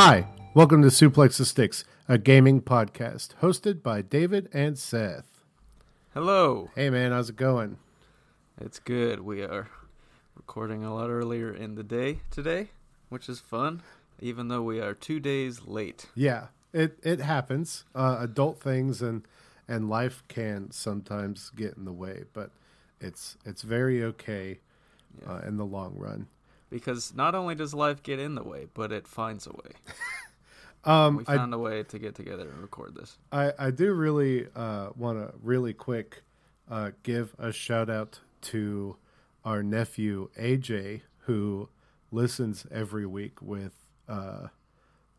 Hi, welcome to Suplex the Sticks, a gaming podcast hosted by David and Seth. Hello. Hey man, how's it going? It's good. We are recording a lot earlier in the day today, which is fun, even though we are two days late. Yeah, it it happens. Uh, adult things and and life can sometimes get in the way, but it's it's very okay Yeah. uh, in the long run. Because not only does life get in the way, but it finds a way. Um, We found a way to get together and record this. I, I do really uh, want to really quick uh, give a shout out to our nephew AJ who listens every week with uh,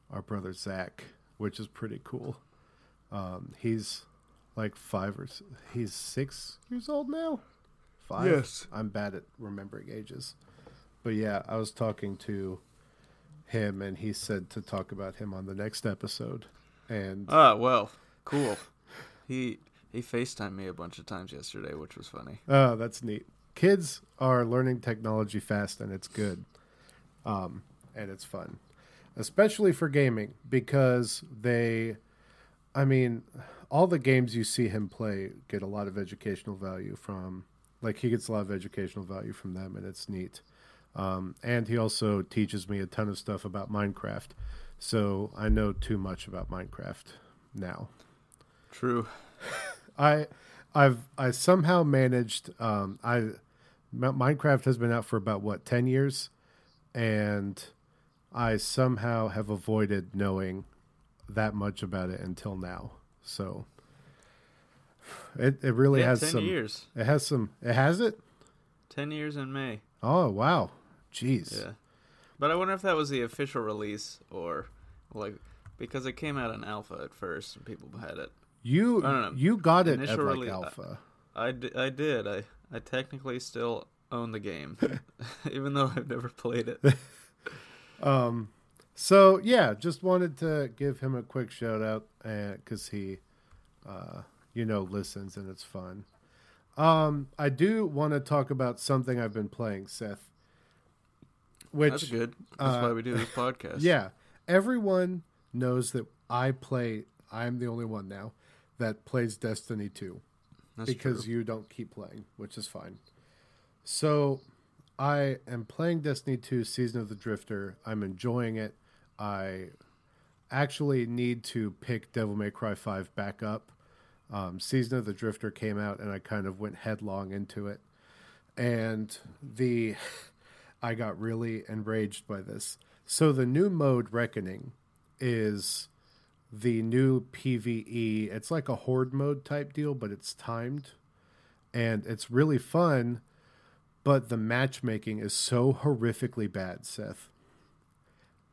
our brother Zach, which is pretty cool. Um, he's like five or he's six years old now. Five. Yes. I'm bad at remembering ages, but yeah, I was talking to him and he said to talk about him on the next episode, and Ah, well, cool. he he FaceTimed me a bunch of times yesterday, which was funny. Oh, that's neat. Kids are learning technology fast, and it's good, um, and it's fun, especially for gaming because they, I mean, all the games you see him play get a lot of educational value from. Like he gets a lot of educational value from them, and it's neat. Um, and he also teaches me a ton of stuff about Minecraft, so I know too much about Minecraft now. True. I I've I somehow managed um I Minecraft has been out for about what 10 years and I somehow have avoided knowing that much about it until now. So it it really yeah, has some years. it has some it has it? Ten years in May. Oh wow. Jeez. Yeah. But I wonder if that was the official release or like because it came out in alpha at first and people had it. You I don't know. you got it at like release- alpha. I, d- I did. I, I technically still own the game, even though I've never played it. Um, so yeah, just wanted to give him a quick shout out because he, uh, you know, listens and it's fun. Um, I do want to talk about something I've been playing, Seth. Which That's good. That's uh, why we do this podcast. yeah, everyone knows that I play. I'm the only one now that plays Destiny two That's because true. you don't keep playing, which is fine. So I am playing Destiny 2 Season of the Drifter. I'm enjoying it. I actually need to pick Devil May Cry 5 back up. Um, Season of the Drifter came out and I kind of went headlong into it. And the I got really enraged by this. So the new mode Reckoning is the new PvE. It's like a horde mode type deal, but it's timed. And it's really fun, but the matchmaking is so horrifically bad, Seth.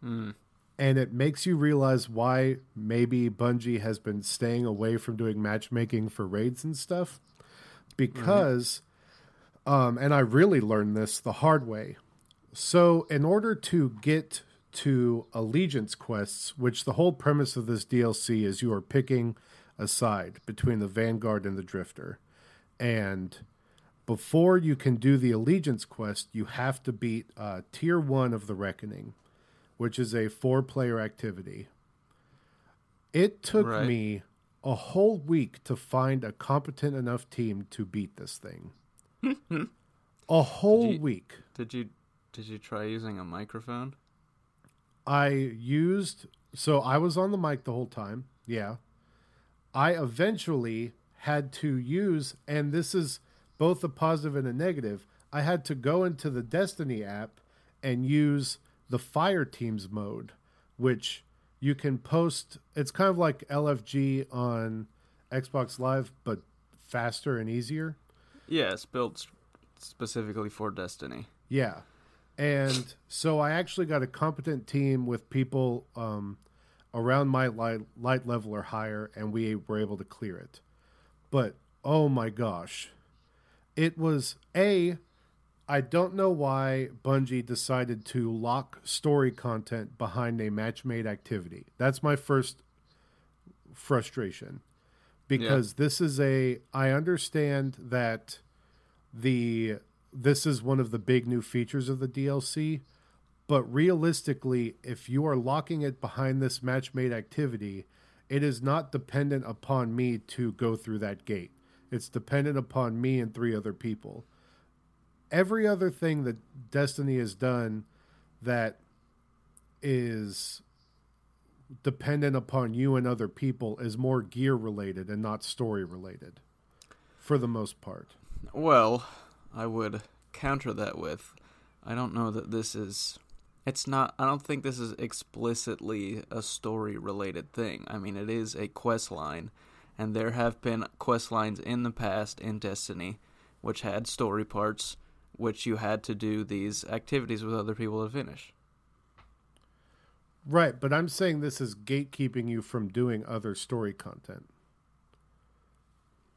Mm. And it makes you realize why maybe Bungie has been staying away from doing matchmaking for raids and stuff. Because, um, and I really learned this the hard way. So, in order to get to allegiance quests, which the whole premise of this DLC is you are picking a side between the Vanguard and the Drifter. And before you can do the allegiance quest, you have to beat uh, tier one of the Reckoning, which is a four player activity. It took Right. me a whole week to find a competent enough team to beat this thing. a whole you- week. Did you did you try using a microphone? I used so I was on the mic the whole time. Yeah. I eventually had to use and this is both a positive and a negative. I had to go into the Destiny app and use the Fire Teams mode, which you can post it's kind of like LFG on Xbox Live but faster and easier. Yeah, it's built specifically for Destiny. Yeah. And so I actually got a competent team with people um, around my light, light level or higher, and we were able to clear it. But oh my gosh, it was A, I don't know why Bungie decided to lock story content behind a match made activity. That's my first frustration. Because this is a I understand that the this is one of the big new features of the DLC, But realistically, if you are locking it behind this match made activity, it is not dependent upon me to go through that gate. It's dependent upon me and three other people. Every other thing that Destiny has done that is dependent upon you and other people is more gear related and not story related for the most part. Well, I would counter that with I don't know that this is it's not I don't think this is explicitly a story related thing. I mean, it is a quest line and there have been quest lines in the past in Destiny which had story parts which you had to do these activities with other people to finish. Right, but I'm saying this is gatekeeping you from doing other story content.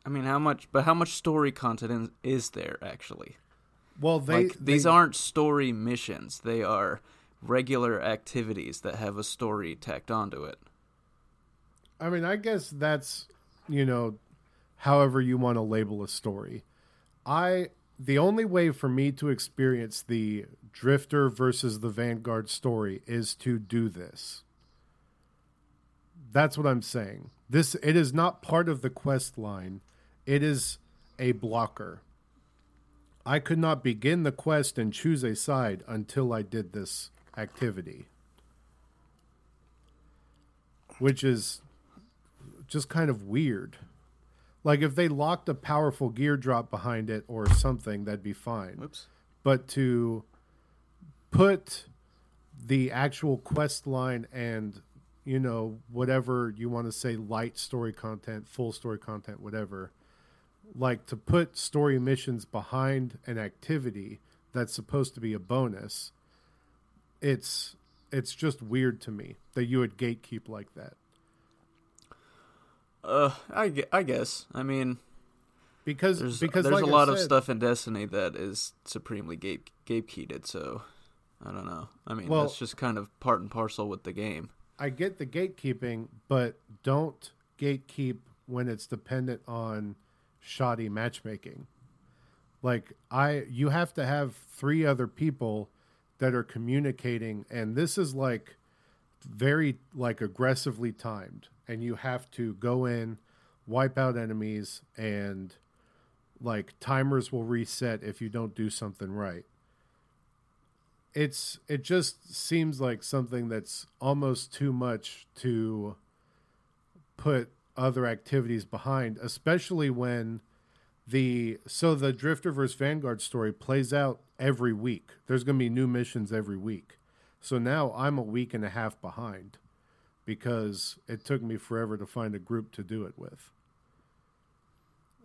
I mean, how much? But how much story content is there actually? Well, they like these they, aren't story missions; they are regular activities that have a story tacked onto it. I mean, I guess that's you know, however you want to label a story. I the only way for me to experience the Drifter versus the Vanguard story is to do this. That's what I'm saying. This it is not part of the quest line. It is a blocker. I could not begin the quest and choose a side until I did this activity. Which is just kind of weird. Like if they locked a powerful gear drop behind it or something, that'd be fine. Whoops. But to put the actual quest line and you know whatever you want to say light story content full story content whatever like to put story missions behind an activity that's supposed to be a bonus it's it's just weird to me that you would gatekeep like that Uh, I, I guess. I mean, because there's because there's like a lot of stuff in Destiny that is supremely gate gatekeeped. So I don't know. I mean, Well- that's just kind of part and parcel with the game. I get the gatekeeping, but don't gatekeep when it's dependent on shoddy matchmaking. Like I you have to have three other people that are communicating and this is like very like aggressively timed and you have to go in, wipe out enemies and like timers will reset if you don't do something right it's it just seems like something that's almost too much to put other activities behind, especially when the so the Drifter versus Vanguard story plays out every week. There's going to be new missions every week. So now I'm a week and a half behind because it took me forever to find a group to do it with.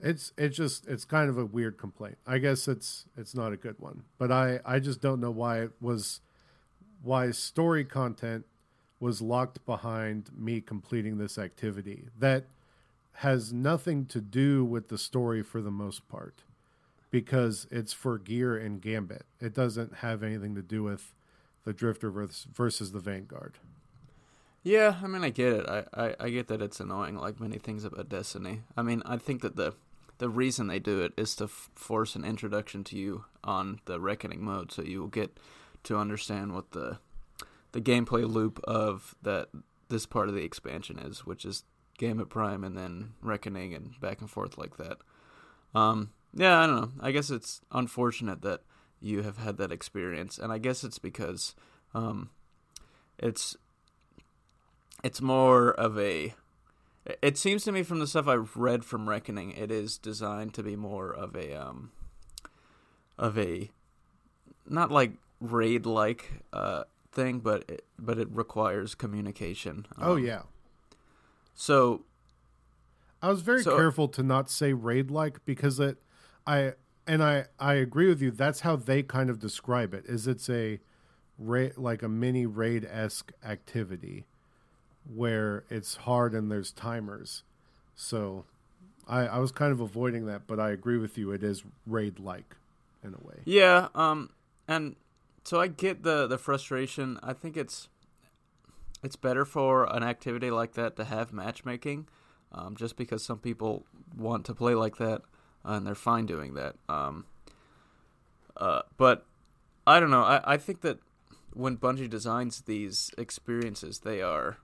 It's it's just it's kind of a weird complaint. I guess it's it's not a good one, but I I just don't know why it was why story content was locked behind me completing this activity that has nothing to do with the story for the most part because it's for gear and gambit. It doesn't have anything to do with the drifter versus the vanguard. Yeah, I mean, I get it. I, I, I get that it's annoying, like many things about Destiny. I mean, I think that the the reason they do it is to f- force an introduction to you on the Reckoning mode, so you will get to understand what the the gameplay loop of that this part of the expansion is, which is Gambit Prime and then Reckoning and back and forth like that. Um, yeah, I don't know. I guess it's unfortunate that you have had that experience, and I guess it's because um, it's it's more of a it seems to me from the stuff I've read from Reckoning, it is designed to be more of a um of a not like raid like uh thing, but it, but it requires communication. oh Um, yeah. So I was very So- careful to not say raid like because it I and I I agree with you that's how they kind of describe it is it's a raid like a mini raid esque activity where it's hard and there's timers. So I I was kind of avoiding that, but I agree with you. It is raid like in a way. Yeah, um, and so I get the the frustration. I think it's it's better for an activity like that to have matchmaking, um, just because some people want to play like that uh, and they're fine doing that. Um, uh, but I don't know. I, I think that when Bungie designs these experiences, they are,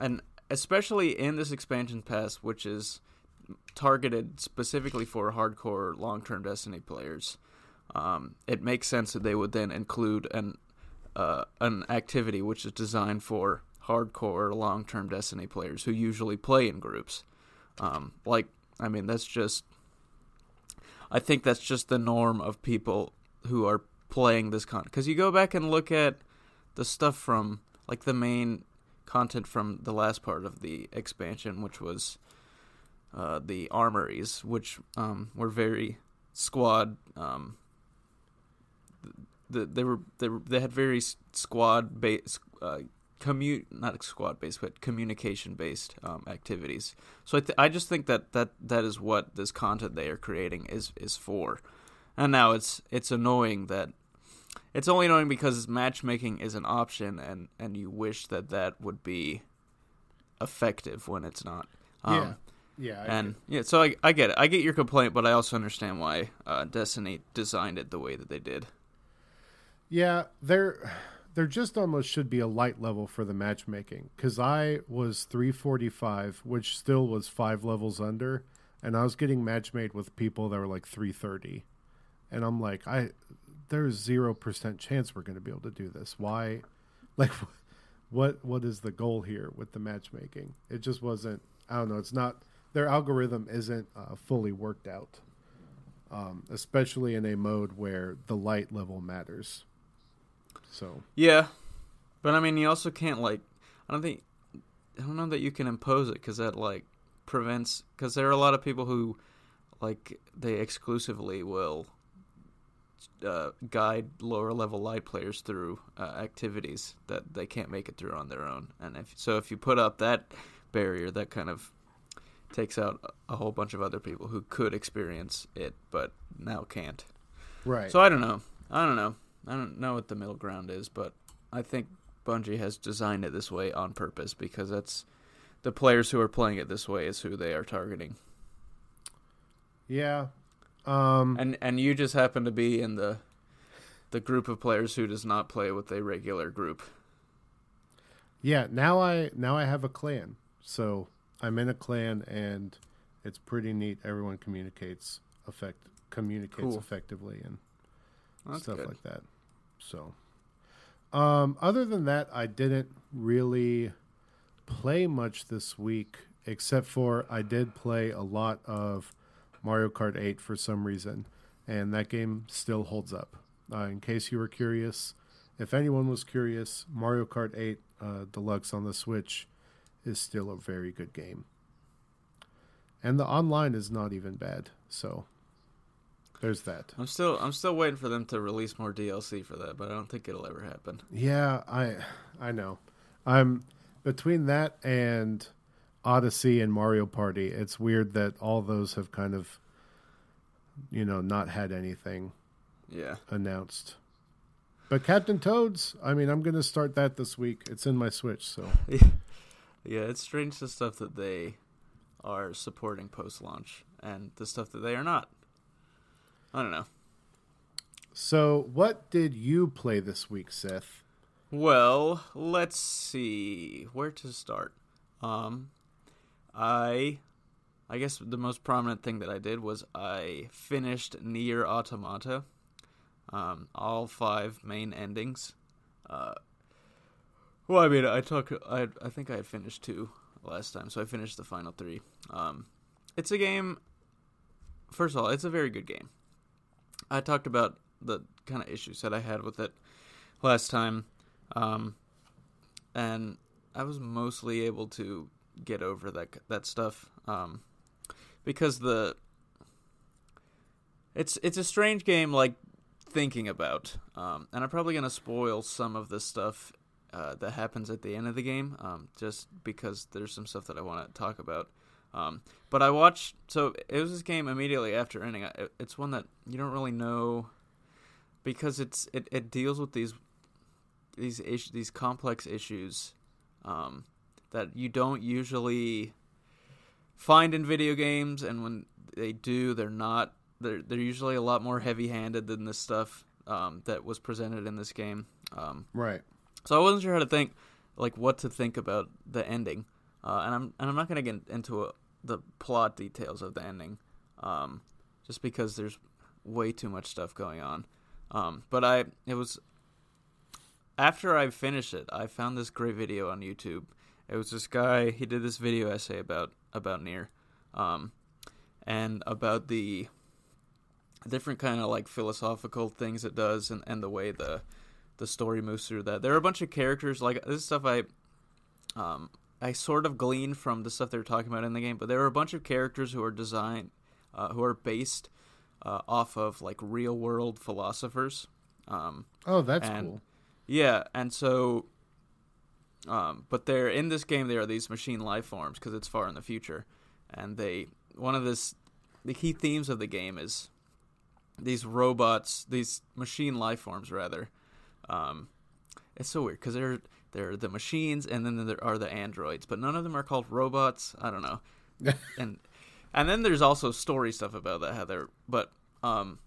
and especially in this expansion pass, which is targeted specifically for hardcore long-term Destiny players. Um, it makes sense that they would then include an uh, an activity which is designed for hardcore long-term Destiny players who usually play in groups. Um, like, I mean, that's just. I think that's just the norm of people who are playing this content. Because you go back and look at the stuff from like the main content from the last part of the expansion, which was uh, the armories, which um, were very squad. Um, the, they were they were, they had very squad based uh, commute not squad based but communication based um, activities. So I th- I just think that, that that is what this content they are creating is is for. And now it's it's annoying that it's only annoying because matchmaking is an option and and you wish that that would be effective when it's not. Um, yeah. Yeah, I and yeah, so I I get it. I get your complaint, but I also understand why uh, Destiny designed it the way that they did. Yeah, there, there just almost should be a light level for the matchmaking because I was 345, which still was five levels under, and I was getting matchmade with people that were like 330, and I'm like, I, there's zero percent chance we're going to be able to do this. Why, like, what what is the goal here with the matchmaking? It just wasn't. I don't know. It's not their algorithm isn't uh, fully worked out, um, especially in a mode where the light level matters. So yeah, but I mean, you also can't like. I don't think. I don't know that you can impose it because that like prevents. Because there are a lot of people who, like, they exclusively will uh, guide lower level light players through uh, activities that they can't make it through on their own. And if so, if you put up that barrier, that kind of takes out a whole bunch of other people who could experience it but now can't. Right. So I don't know. I don't know. I don't know what the middle ground is, but I think Bungie has designed it this way on purpose because that's the players who are playing it this way is who they are targeting. Yeah. Um and and you just happen to be in the the group of players who does not play with a regular group. Yeah, now I now I have a clan. So I'm in a clan and it's pretty neat. Everyone communicates effect communicates cool. effectively and That's stuff good. like that. So, um, other than that, I didn't really play much this week, except for I did play a lot of Mario Kart 8 for some reason, and that game still holds up. Uh, in case you were curious, if anyone was curious, Mario Kart 8 uh, Deluxe on the Switch is still a very good game. And the online is not even bad, so there's that. I'm still I'm still waiting for them to release more DLC for that, but I don't think it'll ever happen. Yeah, I I know. I'm between that and Odyssey and Mario Party. It's weird that all those have kind of you know not had anything yeah announced. But Captain Toads, I mean, I'm going to start that this week. It's in my Switch, so yeah, it's strange the stuff that they are supporting post launch and the stuff that they are not. I don't know. So, what did you play this week, Seth? Well, let's see where to start. Um, I, I guess the most prominent thing that I did was I finished NieR Automata, um, all five main endings. Uh, well, I mean, I took, I, I think I had finished two last time, so I finished the final three. Um, it's a game. First of all, it's a very good game. I talked about the kind of issues that I had with it last time, um, and I was mostly able to get over that that stuff um, because the it's it's a strange game like thinking about, um, and I'm probably gonna spoil some of the stuff uh, that happens at the end of the game, um, just because there's some stuff that I want to talk about. Um, but I watched, so it was this game immediately after ending. It's one that you don't really know because it's it, it deals with these these issues, these complex issues um, that you don't usually find in video games, and when they do, they're not. They're they're usually a lot more heavy handed than this stuff um, that was presented in this game. Um, right. So I wasn't sure how to think, like what to think about the ending, uh, and I'm and I'm not gonna get into a, the plot details of the ending, um, just because there's way too much stuff going on. Um, but I it was after I finished it, I found this great video on YouTube. It was this guy. He did this video essay about about Nier, um, and about the different kind of like philosophical things it does, and, and the way the the story moves through that. There are a bunch of characters like this stuff I um, I sort of gleaned from the stuff they were talking about in the game, but there are a bunch of characters who are designed uh, who are based uh, off of like real world philosophers. Um, oh, that's and, cool. Yeah, and so, um, but they're in this game. There are these machine life forms because it's far in the future, and they one of this the key themes of the game is these robots, these machine life forms rather. Um, it's so weird because they're they're the machines, and then there are the androids, but none of them are called robots. I don't know, and and then there's also story stuff about that how they're but um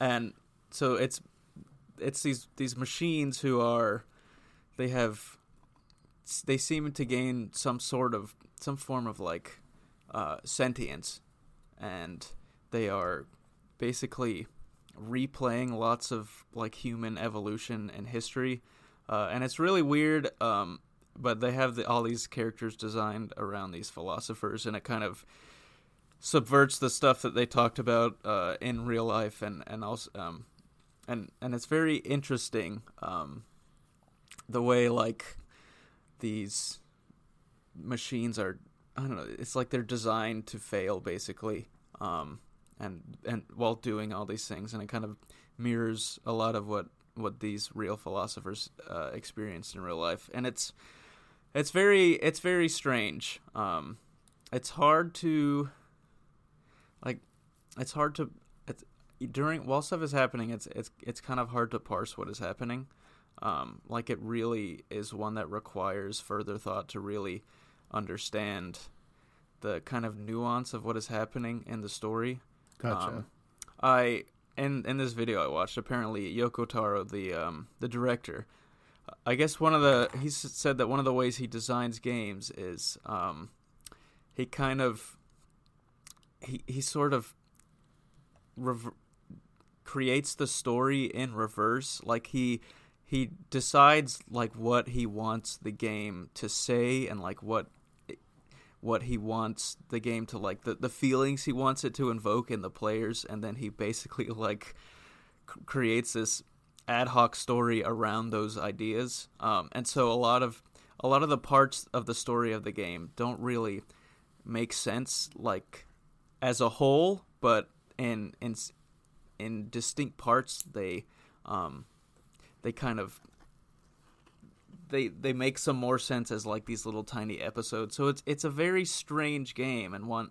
and so it's it's these these machines who are they have they seem to gain some sort of some form of like uh, sentience and they are basically replaying lots of like human evolution and history uh, and it's really weird um, but they have the, all these characters designed around these philosophers and it kind of subverts the stuff that they talked about uh, in real life, and and also um, and and it's very interesting um, the way like these machines are. I don't know. It's like they're designed to fail, basically, um, and and while doing all these things, and it kind of mirrors a lot of what what these real philosophers uh, experienced in real life, and it's it's very it's very strange. Um, it's hard to like it's hard to it's during while stuff is happening it's it's it's kind of hard to parse what is happening um like it really is one that requires further thought to really understand the kind of nuance of what is happening in the story Gotcha. um, i in in this video i watched apparently yoko taro the um the director i guess one of the he said that one of the ways he designs games is um he kind of he he sort of rever- creates the story in reverse. Like he he decides like what he wants the game to say and like what what he wants the game to like the, the feelings he wants it to invoke in the players and then he basically like c- creates this ad hoc story around those ideas. Um, and so a lot of a lot of the parts of the story of the game don't really make sense like as a whole, but in in in distinct parts they um they kind of they they make some more sense as like these little tiny episodes. So it's it's a very strange game and one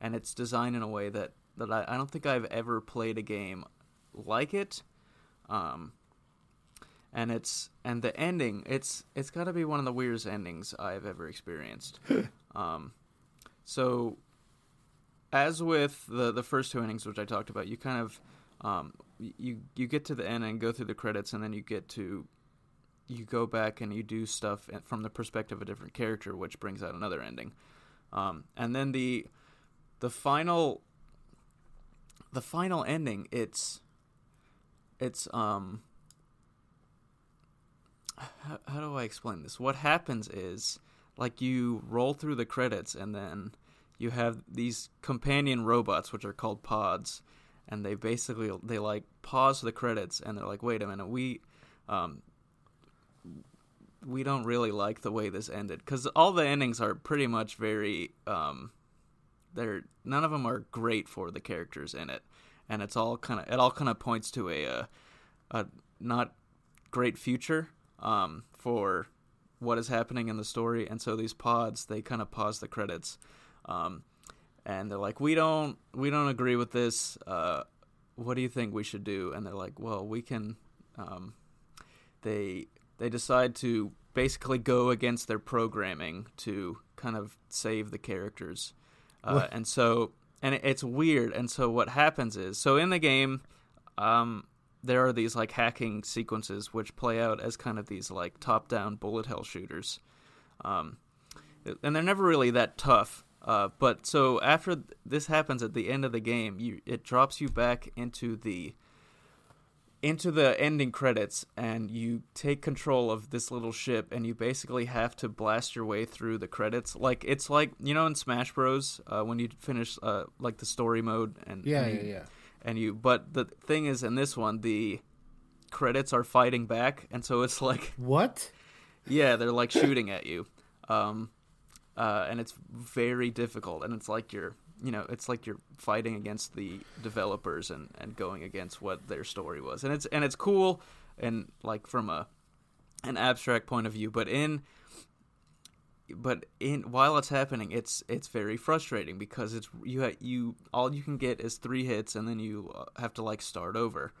and it's designed in a way that that I, I don't think I've ever played a game like it. Um and it's and the ending it's it's got to be one of the weirdest endings I've ever experienced. um so as with the the first two endings which I talked about, you kind of um, you you get to the end and go through the credits, and then you get to you go back and you do stuff from the perspective of a different character, which brings out another ending. Um, and then the the final the final ending, it's it's um how, how do I explain this? What happens is like you roll through the credits and then you have these companion robots which are called pods and they basically they like pause the credits and they're like wait a minute we um we don't really like the way this ended because all the endings are pretty much very um they're none of them are great for the characters in it and it's all kind of it all kind of points to a, a a not great future um for what is happening in the story and so these pods they kind of pause the credits um, and they're like, "We don't, we don't agree with this. Uh, what do you think we should do?" And they're like, "Well, we can." Um, they they decide to basically go against their programming to kind of save the characters, uh, and so and it, it's weird. And so what happens is, so in the game, um, there are these like hacking sequences which play out as kind of these like top-down bullet hell shooters, um, and they're never really that tough. Uh, but so after th- this happens at the end of the game, you it drops you back into the into the ending credits and you take control of this little ship and you basically have to blast your way through the credits like it's like you know in smash bros uh, when you finish uh, like the story mode and Yeah, and yeah, you, yeah. and you but the thing is in this one the credits are fighting back and so it's like What? yeah they're like shooting at you um uh and it's very difficult and it's like you're you know it's like you're fighting against the developers and and going against what their story was. And it's and it's cool and like from a an abstract point of view but in but in while it's happening it's it's very frustrating because it's you ha- you all you can get is three hits and then you uh, have to like start over.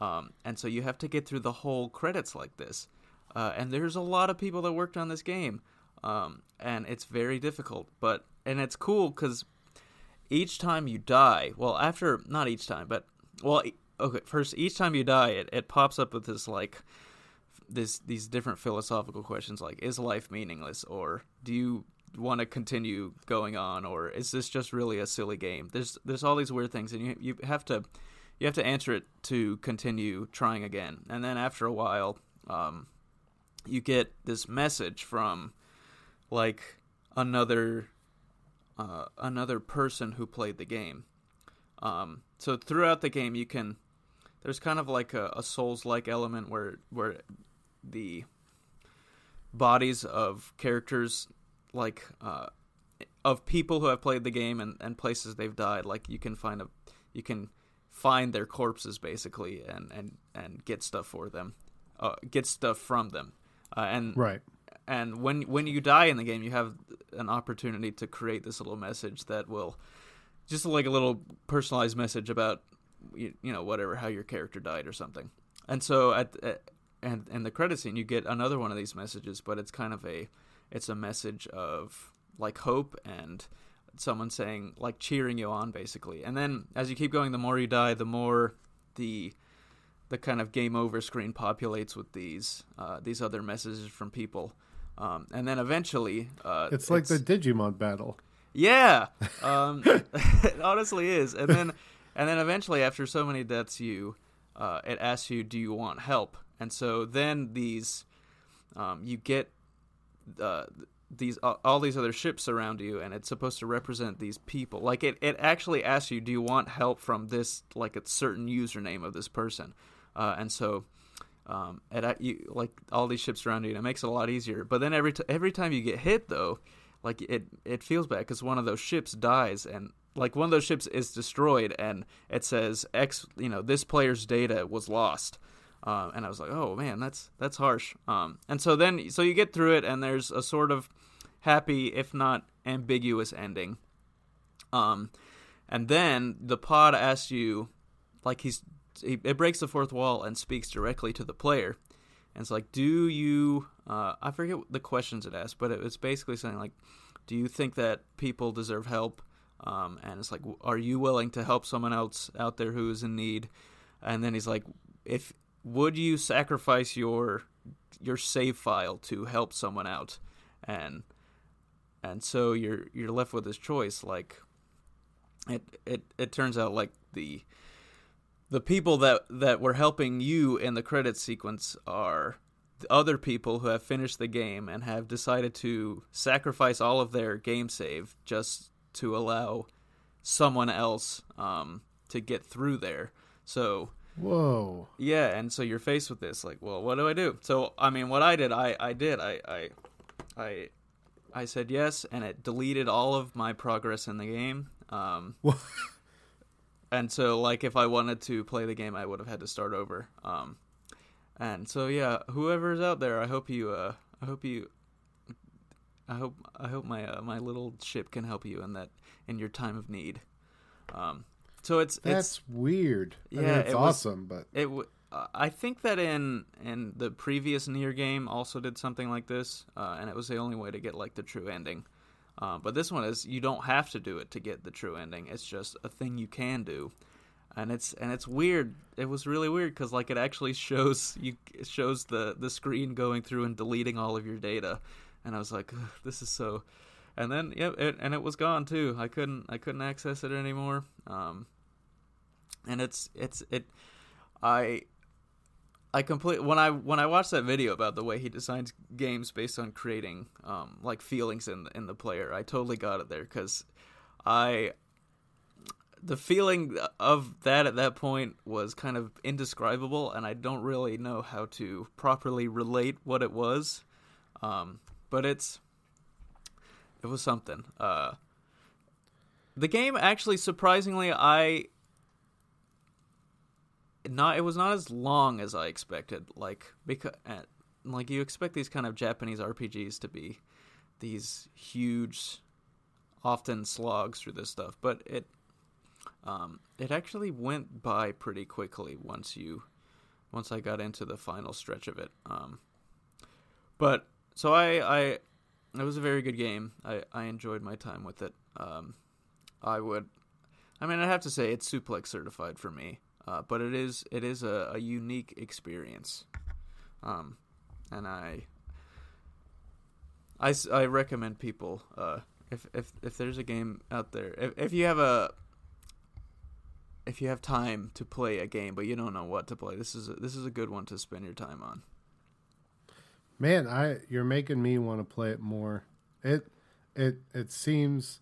Um, and so you have to get through the whole credits like this. Uh, and there's a lot of people that worked on this game. Um, and it's very difficult but and it's cool because each time you die well after not each time but well okay first each time you die it, it pops up with this like this these different philosophical questions like is life meaningless or do you want to continue going on or is this just really a silly game? There's there's all these weird things and you you have to you have to answer it to continue trying again. And then after a while um, you get this message from like another uh, another person who played the game um, so throughout the game you can there's kind of like a, a souls like element where where the bodies of characters like uh, of people who have played the game and, and places they've died like you can find a you can find their corpses basically and and and get stuff for them uh, get stuff from them uh, and Right. And when when you die in the game you have an opportunity to create this little message that will just like a little personalized message about you, you know whatever how your character died or something. And so at, at and in the credit scene you get another one of these messages but it's kind of a it's a message of like hope and someone saying like cheering you on basically. And then as you keep going the more you die the more the the kind of game over screen populates with these uh, these other messages from people um, and then eventually uh, It's like the Digimon battle. yeah, um, it honestly is. And then, and then eventually, after so many deaths, you uh, it asks you, "Do you want help?" And so then these, um, you get uh, these all all these other ships around you, and it's supposed to represent these people. Like it, it actually asks you, "Do you want help from this like a certain username of this person?" Uh, and so. Um, and you like all these ships around you, and it makes it a lot easier. But then every t- every time you get hit, though, like it it feels bad because one of those ships dies and like one of those ships is destroyed and it says x you know this player's data was lost. Um, and i was like oh man that's that's harsh. Um, and so then so you get through it and there's a sort of happy if not ambiguous ending. Um, and then the pod asks you like he's he, it breaks the fourth wall and speaks directly to the player and it's like, do you? Uh, I forget the questions it asked, but it was basically saying like, do you think that people deserve help? Um, and it's like, are you willing to help someone else out there who is in need? And then he's like, if would you sacrifice your your save file to help someone out? And and so you're you're left with this choice. Like, it it it turns out like the the people that that were helping you in the credit sequence are other people who have finished the game and have decided to sacrifice all of their game save just to allow someone else um, to get through there. So Whoa. yeah, and so you're faced with this, like, well, what do I do? So I mean, what I did, I I did, I I I I said yes, and it deleted all of my progress in the game. Um, What? and so like if I wanted to play the game, I would have had to start over. Um, and so yeah, whoever's out there, I hope you, uh, I hope you, I hope I hope my uh, my little ship can help you in that in your time of need. Um, so it's it's That's weird. I mean, Yeah, it's it was- awesome, but it. W- uh, I think that in in the previous Nier game also did something like this, uh, and it was the only way to get like the true ending. Uh, but this one is you don't have to do it to get the true ending. It's just a thing you can do, and it's and it's weird. It was really weird because like it actually shows you shows the the screen going through and deleting all of your data, and I was like, this is so. And then yep, it, and it was gone too. I couldn't I couldn't access it anymore. Um, and it's it's it, I. I complete when I when I watched that video about the way he designs games based on creating um, like feelings in in the player. I totally got it there because I the feeling of that at that point was kind of indescribable, and I don't really know how to properly relate what it was. Um, but it's it was something. Uh, the game actually, surprisingly, I not it was not as long as I expected. Like because like you expect these kind of Japanese RPGs to be these huge, often slogs through this stuff, but it um, it actually went by pretty quickly once you once I got into the final stretch of it. Um, but so I, I it was a very good game. I, I enjoyed my time with it. Um, I would, I mean, I have to say it's suplex certified for me. Uh, but it is it is a, a unique experience, um, and I, I, I recommend people uh, if if if there's a game out there if if you have a if you have time to play a game but you don't know what to play, this is a, this is a good one to spend your time on. Man, I you're making me want to play it more. It it it seems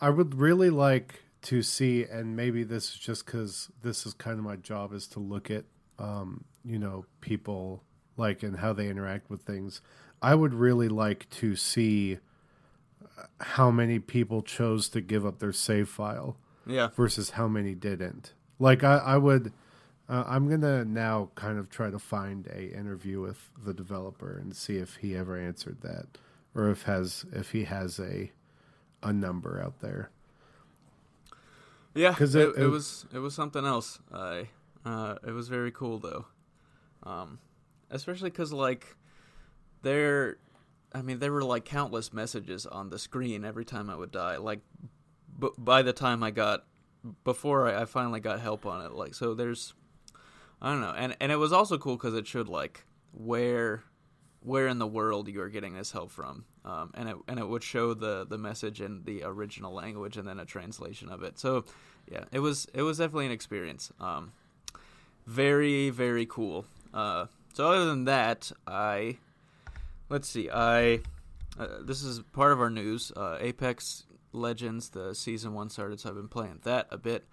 I would really like to see and maybe this is just cuz this is kind of my job is to look at um, you know, people like and how they interact with things. I would really like to see how many people chose to give up their save file Yeah. versus how many didn't. Like I, I would, uh, I'm gonna now kind of try to find a interview with the developer and see if he ever answered that, or if has if he has a a number out there. Yeah, 'Cause because it- it, it- was it was something else. I uh, it was very cool though, um, especially because like there, I mean there were like countless messages on the screen every time I would die. Like b- by the time I got before I, I finally got help on it, like so there's I don't know, and and it was also cool because it showed like where where in the world you are getting this help from, um, and it and it would show the the message in the original language and then a translation of it. So yeah, it was it was definitely an experience. Um, very very cool. Uh, so other than that, I let's see. I uh, this is part of our news. Uh, Apex Legends, the season one started, so I've been playing that a bit.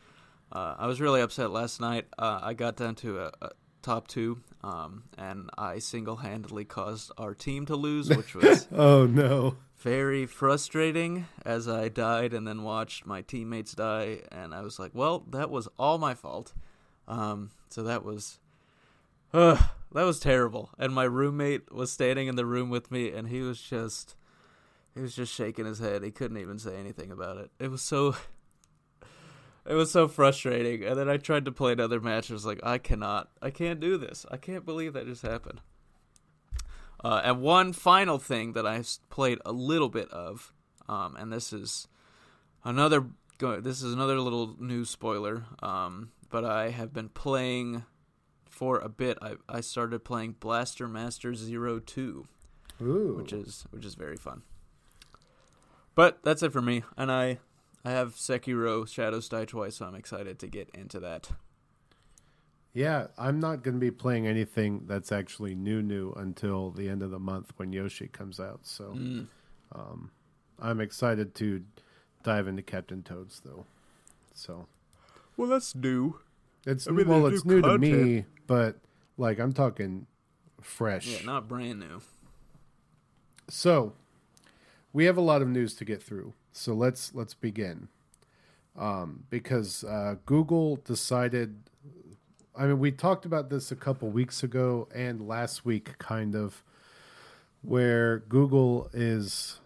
Uh, I was really upset last night. Uh, I got down to a, a top two, um, and I single handedly caused our team to lose, which was Oh no! very frustrating as I died and then watched my teammates die, and I was like, well, that was all my fault. Um, so that was, uh, that was terrible. And my roommate was standing in the room with me, and he was just, he was just shaking his head. He couldn't even say anything about it. It was so, it was so frustrating. And then I tried to play another match. And I was like, I cannot, I can't do this. I can't believe that just happened. Uh, and one final thing that I've played a little bit of, um, and this is another this is another little new spoiler. Um, but I have been playing for a bit. I I started playing Blaster Master Zero Two, Ooh, which is which is very fun. But that's it for me, and I I have Sekiro Shadows Die Twice, so I'm excited to get into that. yeah. I'm not gonna be playing anything that's actually new new until the end of the month when Yoshi comes out. So Mm. I'm excited to dive into Captain Toads though. So Well, that's new. it's I mean, well, it's new to me, but like I'm talking fresh. Yeah, not brand new. So, we have a lot of news to get through. So let's let's begin. Um, because uh, Google decided. I mean, we talked about this a couple weeks ago and last week, kind of, where Google is.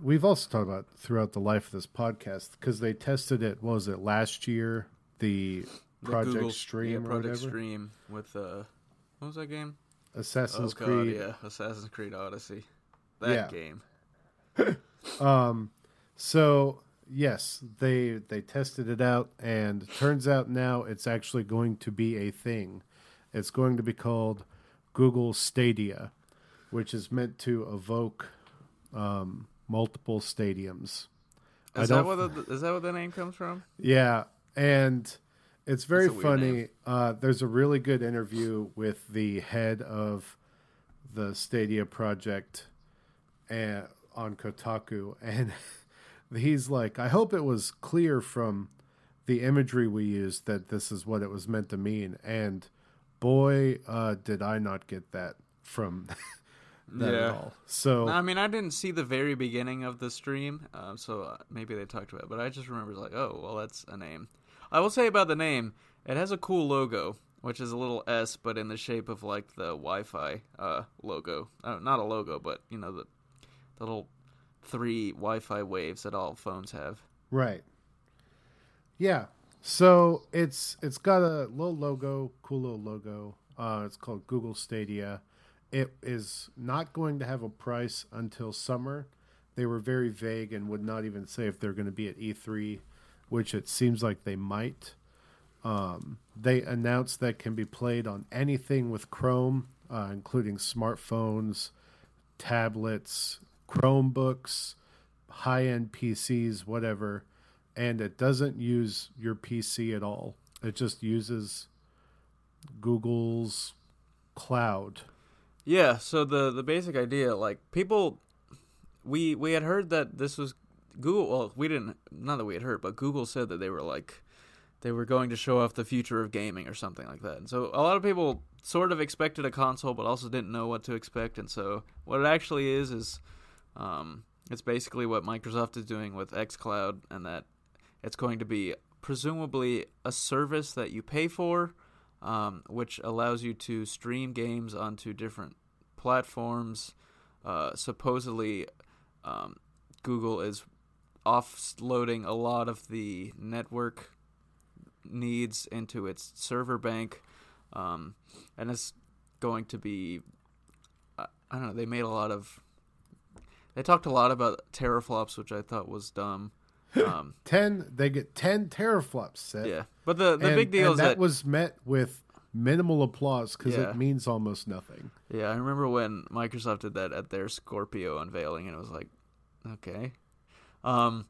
We've also talked about throughout the life of this podcast because they tested it. What was it last year? The, The Project Google- Stream yeah, or Project. Stream with uh, what was that game? Assassin's oh, God, Creed. yeah, Assassin's Creed Odyssey. That Yeah. game. Um, so yes, they they tested it out, and turns out now it's actually going to be a thing. It's going to be called Google Stadia, which is meant to evoke um, multiple stadiums. Is that the, is that what the name comes from? Yeah, and it's very That's a weird funny. Uh, there's a really good interview with the head of the Stadia project and, on Kotaku, and he's like, "I hope it was clear from the imagery we used that this is what it was meant to mean." And boy, uh, did I not get that from that Yeah. at all. So I mean, I didn't see the very beginning of the stream, um, so uh, maybe they talked about it. But I just remember like, oh, well, that's a name. I will say about the name, it has a cool logo, which is a little S, but in the shape of like the Wi-Fi uh, logo. Uh, not a logo, but you know the the little three Wi-Fi waves that all phones have. Right. Yeah. So it's it's got a little logo, cool little logo. Uh, it's called Google Stadia. It is not going to have a price until summer. They were very vague and would not even say if they're going to be at E3, which it seems like they might. Um, they announced that can be played on anything with Chrome, uh, including smartphones, tablets, Chromebooks, high end PCs, whatever. And it doesn't use your PC at all. It just uses Google's cloud. Yeah, so the the basic idea, like people, we we had heard that this was Google. Well, we didn't. Not that we had heard, but Google said that they were like they were going to show off the future of gaming or something like that. And so a lot of people sort of expected a console, but also didn't know what to expect. And so what it actually is is, um, it's basically what Microsoft is doing with XCloud, and that it's going to be presumably a service that you pay for um, which allows you to stream games onto different platforms. Uh, supposedly, um, Google is offloading a lot of the network needs into its server bank, um, and it's going to be. I don't know. They made a lot of. They talked a lot about teraflops, which I thought was dumb. Um, Ten, they get ten teraflops set. yeah, but the the and, big deal is that, that was met with minimal applause because Yeah. it means almost nothing. Yeah, I remember when Microsoft did that at their Scorpio unveiling, and it was like, okay. Um,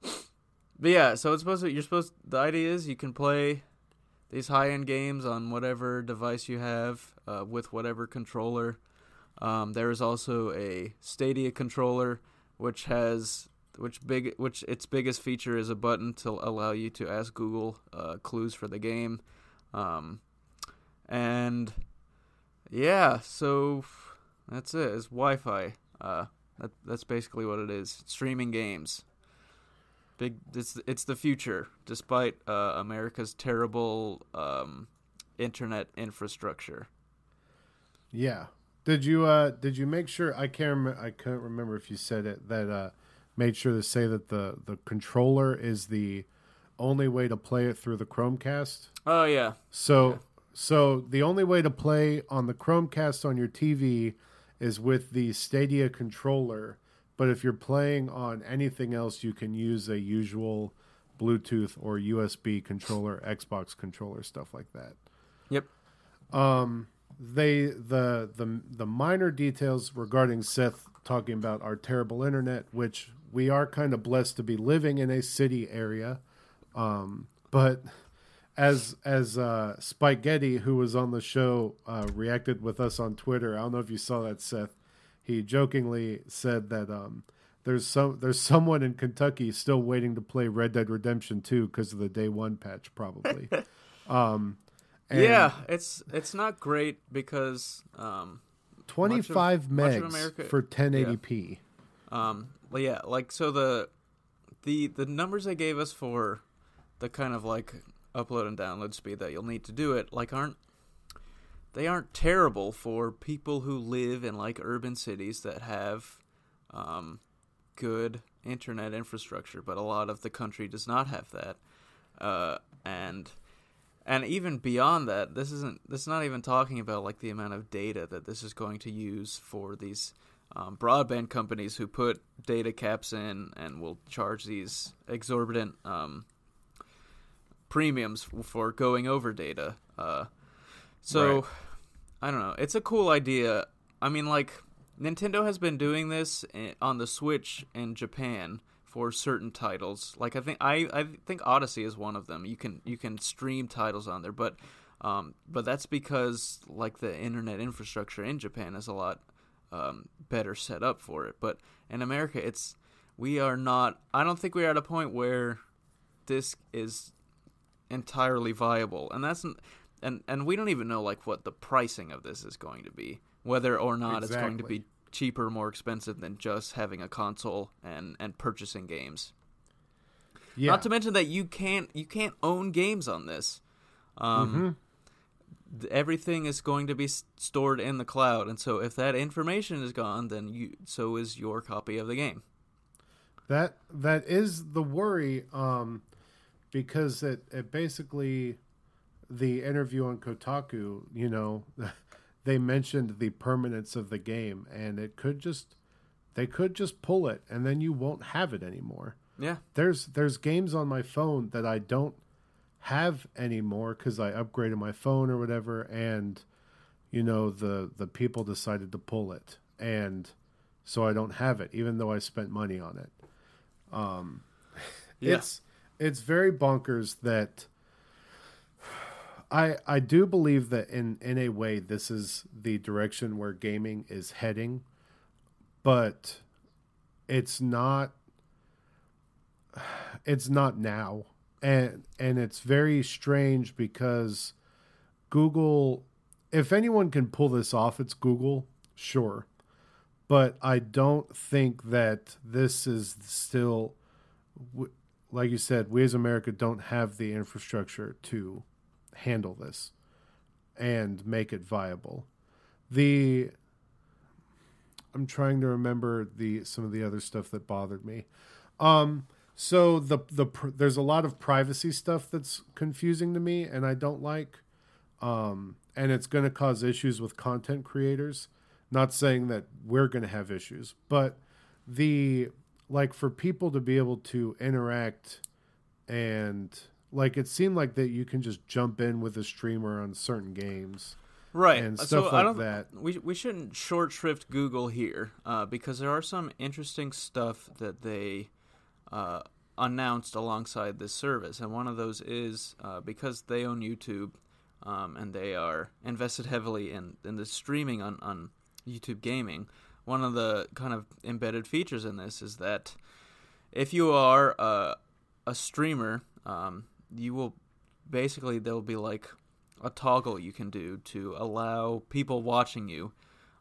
but yeah, so it's supposed to. You're supposed. The idea is you can play these high end games on whatever device you have uh, with whatever controller. Um, there is also a Stadia controller, which has which big which its biggest feature is a button to allow you to ask Google uh, clues for the game, um, and yeah, so that's it. It's Wi-Fi. Uh, that that's basically what it is. Streaming games. Big. It's it's the future, despite uh, America's terrible um, internet infrastructure. Yeah. Did you uh did you make sure I can't remember I can't remember if you said it that uh made sure to say that the the controller is the only way to play it through the Chromecast? Oh yeah, So so the only way to play on the Chromecast on your TV is with the Stadia controller, but if you're playing on anything else you can use a usual Bluetooth or USB controller, Xbox controller, stuff like that. yep. They the the the minor details regarding Seth talking about our terrible internet, which we are kind of blessed to be living in a city area, um, but as as uh, Spike Getty, who was on the show, uh, reacted with us on Twitter. I don't know if you saw that, Seth. He jokingly said that um, there's some there's someone in Kentucky still waiting to play Red Dead Redemption 2 because of the day one patch, probably. um, and yeah, it's it's not great because um, 25 much of megs America- for 1080p. Um, well, yeah, like so the the the numbers they gave us for the kind of like upload and download speed that you'll need to do it like aren't they aren't terrible for people who live in like urban cities that have um, good internet infrastructure, but a lot of the country does not have that. Uh, and and even beyond that, this isn't this is not even talking about like the amount of data that this is going to use for these um, broadband companies who put data caps in and will charge these exorbitant um, premiums for going over data. Uh, so Right. I don't know. It's a cool idea. I mean, like Nintendo has been doing this on the Switch in Japan for certain titles. Like I think I I think Odyssey is one of them. You can you can stream titles on there, but um, but that's because like the internet infrastructure in Japan is a lot um, better set up for it. But in America, it's we are not. I don't think we're at a point where this is entirely viable, and that's and and we don't even know like what the pricing of this is going to be, whether or not it's going to be cheaper more expensive than just having a console and and purchasing games. Yeah. Not to mention that you can't you can't own games on this. Um, Mhm. th- Everything is going to be s- stored in the cloud, and so if that information is gone, then you so is your copy of the game. That that is the worry, um, because it it basically the interview on Kotaku, you know, they mentioned the permanence of the game, and it could just they could just pull it, and then you won't have it anymore. Yeah, There's there's games on my phone that I don't have anymore because I upgraded my phone or whatever, and you know the the people decided to pull it, and so I don't have it, even though I spent money on it. Um, Yeah. it's it's very bonkers that I I do believe that in in a way this is the direction where gaming is heading, but it's not it's not now. And and it's very strange because Google if anyone can pull this off it's Google sure. But I don't think that this is still like you said we as America don't have the infrastructure to handle this and make it viable. The I'm trying to remember the some of the other stuff that bothered me. Um so the the there's a lot of privacy stuff that's confusing to me and I don't like um and it's going to cause issues with content creators. Not saying that we're going to have issues but the like for people to be able to interact and like it seemed like that you can just jump in with a streamer on certain games right. and so stuff I like don't, that. We we shouldn't short shrift Google here uh, because there are some interesting stuff that they uh, announced alongside this service, and one of those is uh, because they own YouTube um, and they are invested heavily in in the streaming on on YouTube gaming. One of the kind of embedded features in this is that if you are a, a streamer, um, you will basically there'll be like a toggle you can do to allow people watching you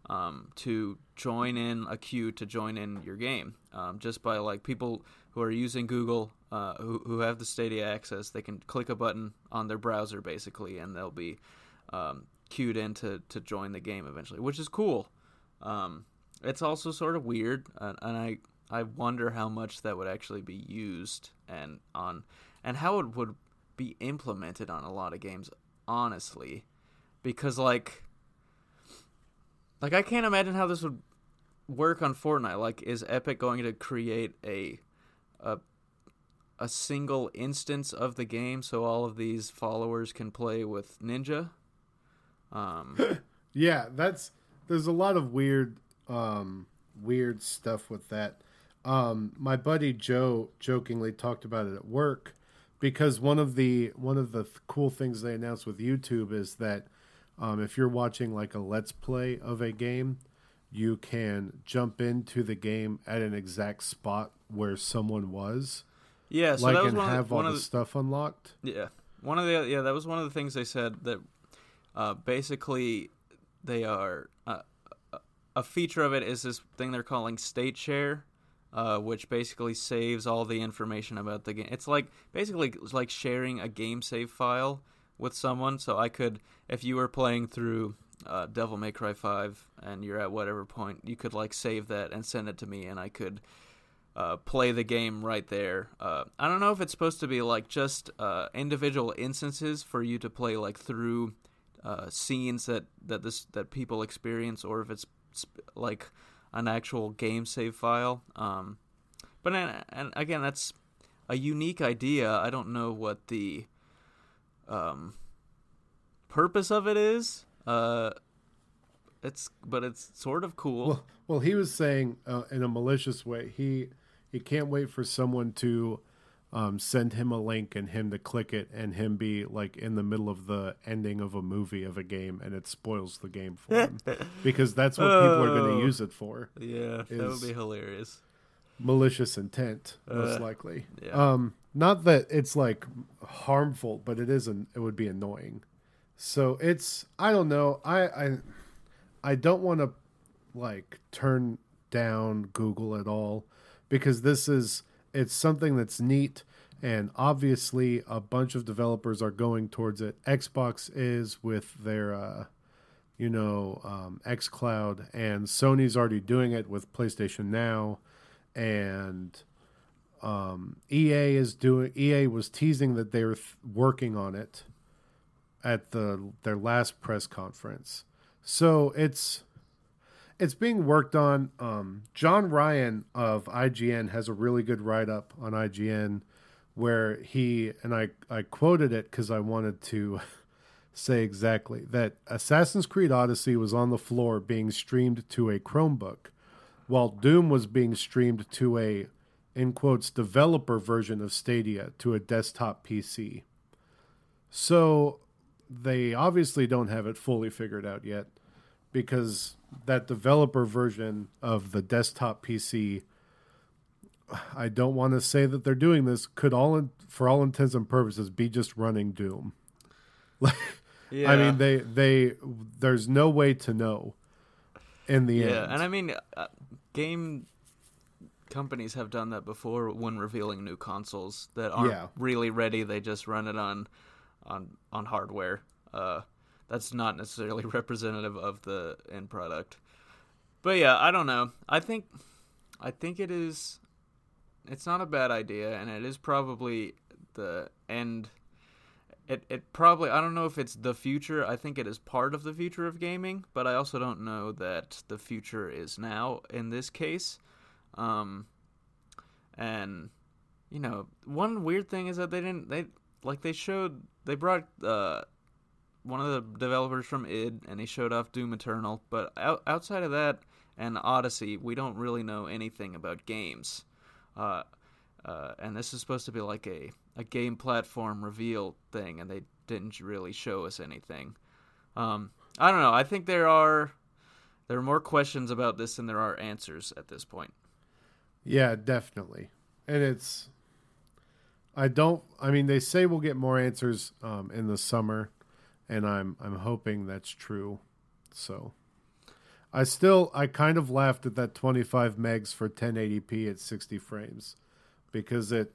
um, to join in a queue to join in your game. Um, just by like people who are using Google, uh, who who have the Stadia access, they can click a button on their browser basically, and they'll be um, queued in to, to join the game eventually, which is cool. Um, it's also sort of weird, uh, and I I wonder how much that would actually be used and on and how it would be implemented on a lot of games honestly. Because like like I can't imagine how this would work on Fortnite. Like is Epic going to create a a a single instance of the game so all of these followers can play with Ninja? Um Yeah, that's there's a lot of weird um weird stuff with that. Um my buddy Joe jokingly talked about it at work because one of the one of the th- cool things they announced with YouTube is that um if you're watching like a let's play of a game, you can jump into the game at an exact spot where someone was, yeah so like that was and one of have the, all the the, stuff unlocked. Yeah, one of the yeah that was one of the things they said that uh, basically they are uh, a feature of it is this thing they're calling state share, uh, which basically saves all the information about the game. It's like basically it's like sharing a game save file with someone. So I could, if you were playing through uh, Devil May Cry Five and you're at whatever point, you could like save that and send it to me, and I could uh, play the game right there. Uh, I don't know if it's supposed to be like just uh, individual instances for you to play like through uh, scenes that that this that people experience, or if it's sp- like an actual game save file. Um, but and, and again, that's a unique idea. I don't know what the um, purpose of it is. Uh, it's but it's sort of cool. Well, well he was saying uh, in a malicious way. He he can't wait for someone to um, send him a link and him to click it and him be like in the middle of the ending of a movie of a game and it spoils the game for him because that's what people are going to Oh. use it for. yeah, that would be hilarious. Malicious intent, most Uh, likely. yeah. Um, not that it's like harmful, but it isn't. It would be annoying. So it's I don't know. I I I don't want to like turn down Google at all because this is it's something that's neat and obviously a bunch of developers are going towards it. Xbox is with their uh you know um, xCloud and Sony's already doing it with PlayStation Now and um, EA is doing EA was teasing that they were th- working on it at the their last press conference. So it's it's being worked on. Um, John Ryan of IGN has a really good write up on IGN where he and I I quoted it because I wanted to say exactly that Assassin's Creed Odyssey was on the floor being streamed to a Chromebook, while Doom was being streamed to a in quotes developer version of Stadia to a desktop PC. So they obviously don't have it fully figured out yet because that developer version of the desktop PC I don't want to say that they're doing this could all for all intents and purposes be just running Doom. Yeah, I mean they they there's no way to know in the yeah, end. and I mean, uh, game companies have done that before when revealing new consoles that aren't Yeah. really ready. They just run it on on on hardware. Uh, that's not necessarily representative of the end product. But yeah, I don't know. I think I think it is. It's not a bad idea, and it is probably the end. It it probably I don't know if it's the future. I think it is part of the future of gaming, but I also don't know that the future is now in this case. Um, and you know, one weird thing is that they didn't they like they showed they brought uh one of the developers from id and he showed off doom eternal but out, outside of that and odyssey we don't really know anything about games. Uh, uh, and this is supposed to be like a, a game platform reveal thing and they didn't really show us anything. Um, i don't know. I think there are there are more questions about this than there are answers at this point. Yeah, definitely. And it's I don't I mean they say we'll get more answers um, in the summer and I'm I'm hoping that's true. So I still I kind of laughed at that 25 megs for 1080p at 60 frames because it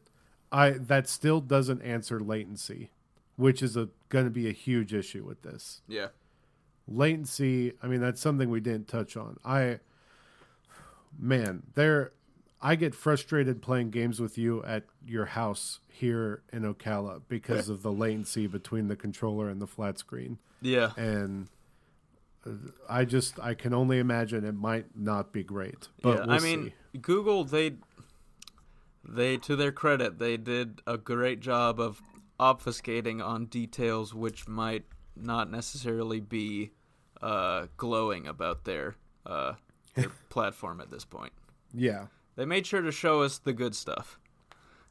I that still doesn't answer latency, which is a going to be a huge issue with this. Yeah. Latency i mean that's something we didn't touch on. I man there i get frustrated playing games with you at your house here in ocala because of the latency between the controller and the flat screen yeah and uh, i just i can only imagine it might not be great but yeah, we'll I mean, see. Google they they to their credit they did a great job of obfuscating on details which might not necessarily be uh, glowing about their uh, their platform at this point. yeah They made sure to show us the good stuff.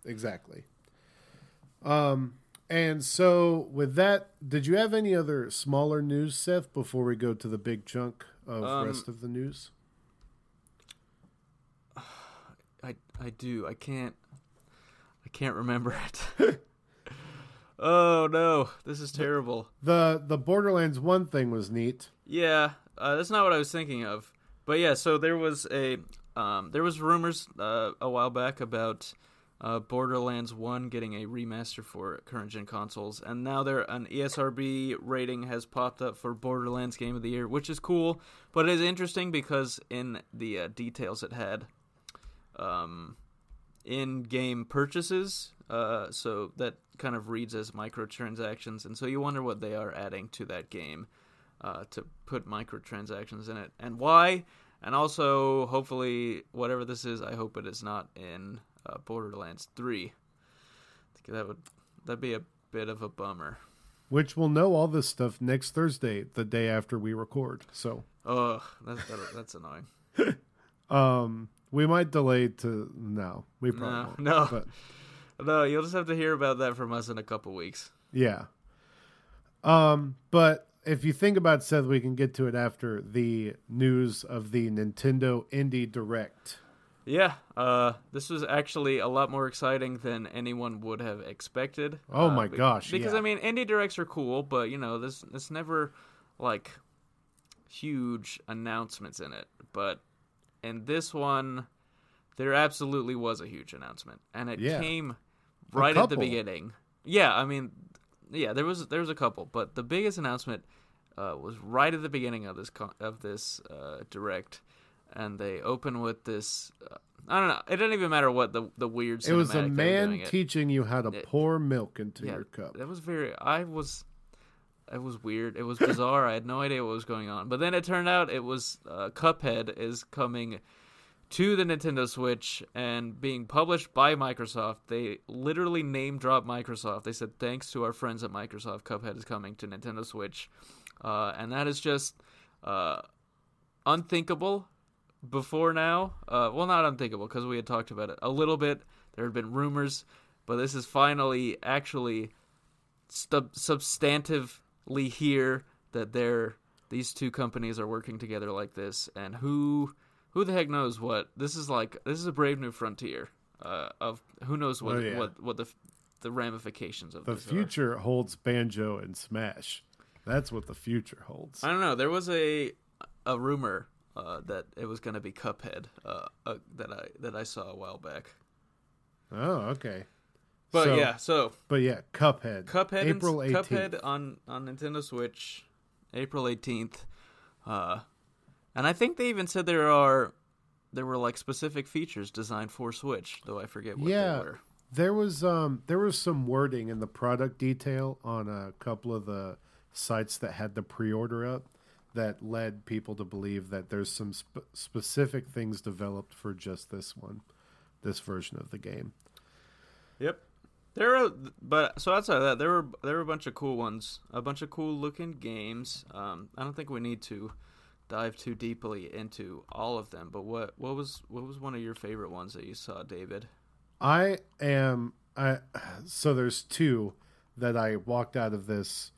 exactly um and so with that did you have any other smaller news seth before we go to the big chunk of Um, rest of the news I I do. I can't I can't remember it. oh no, this is terrible. The the Borderlands one thing was neat. Yeah, uh, that's not what I was thinking of. But yeah, so there was a um, there was rumors uh, a while back about uh, Borderlands One getting a remaster for current gen consoles, and now there an ESRB rating has popped up for Borderlands Game of the Year, which is cool. But it is interesting because in the uh, details it had um, in-game purchases, uh, so that kind of reads as microtransactions, and so you wonder what they are adding to that game uh, to put microtransactions in it and why. And also hopefully whatever this is, I hope it is not in uh, Borderlands Three. That would that'd be a bit of a bummer. Which we'll know all this stuff next Thursday, the day after we record. So, ugh, that's that, that's annoying. um, we might delay to no, we probably no, won't. no, But no. You'll just have to hear about that from us in a couple weeks. yeah. Um, but if you think about Seth, we can get to it after the news of the Nintendo Indie Direct. Yeah, uh, this was actually a lot more exciting than anyone would have expected. Oh uh, my gosh, Because yeah. I mean, indie directs are cool, but you know, this it's never like huge announcements in it. But in this one, there absolutely was a huge announcement, and it Yeah. came right at the beginning. Yeah, I mean, yeah, there was there was a couple, but the biggest announcement uh, was right at the beginning of this con- of this uh, direct, and they open with this. Uh, I don't know. It doesn't even matter what the the weird. It was a cinematic they were man teaching you how to It- pour milk into Yeah, your cup. That was very. I was. It was weird. It was bizarre. I had no idea what was going on. But then it turned out it was uh, Cuphead is coming to the Nintendo Switch and being published by Microsoft. They literally name dropped Microsoft. They said thanks to our friends at Microsoft, Cuphead is coming to Nintendo Switch, uh, and that is just uh, unthinkable before now. Uh, well, not unthinkable because we had talked about it a little bit. There had been rumors, but this is finally actually stub- substantively here that they're these two companies are working together like this, and who who the heck knows what this is like? This is a brave new frontier uh, of who knows what Oh, yeah. what what the the ramifications of The this are. future holds Banjo and Smash. That's what the future holds. I don't know. There was a a rumor uh, that it was going to be Cuphead uh, uh, that I that I saw a while back. Oh, okay. But So- yeah, so But yeah, Cuphead. Cuphead, April and, 18th. Cuphead on on Nintendo Switch, April eighteenth, uh, and I think they even said there are there were like specific features designed for Switch, though I forget what Yeah. they were. There was um there was some wording in the product detail on a couple of the sites that had the pre-order up that led people to believe that there's some sp- specific things developed for just this one, this version of the game. Yep. There are, but so outside of that, there were there were a bunch of cool ones, a bunch of cool looking games. Um, I don't think we need to dive too deeply into all of them. But what what was what was one of your favorite ones that you saw, David? I am I so there's two that I walked out of this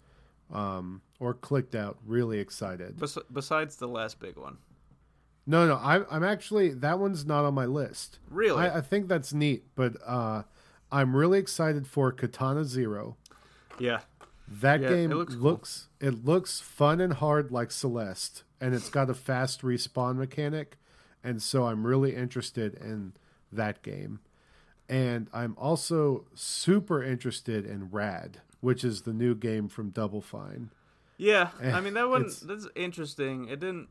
um or clicked out really excited. Bes- besides the last big one, No, no, I'm I'm actually that one's not on my list. really? I, I think that's neat, but uh, I'm really excited for Katana Zero. yeah, That Yeah, game it looks, looks cool. it looks fun and hard like Celeste, and it's got a fast respawn mechanic, and so I'm really interested in that game. And I'm also super interested in Rad, which is the new game from Double Fine. yeah. Eh, I mean that one that's interesting. It didn't.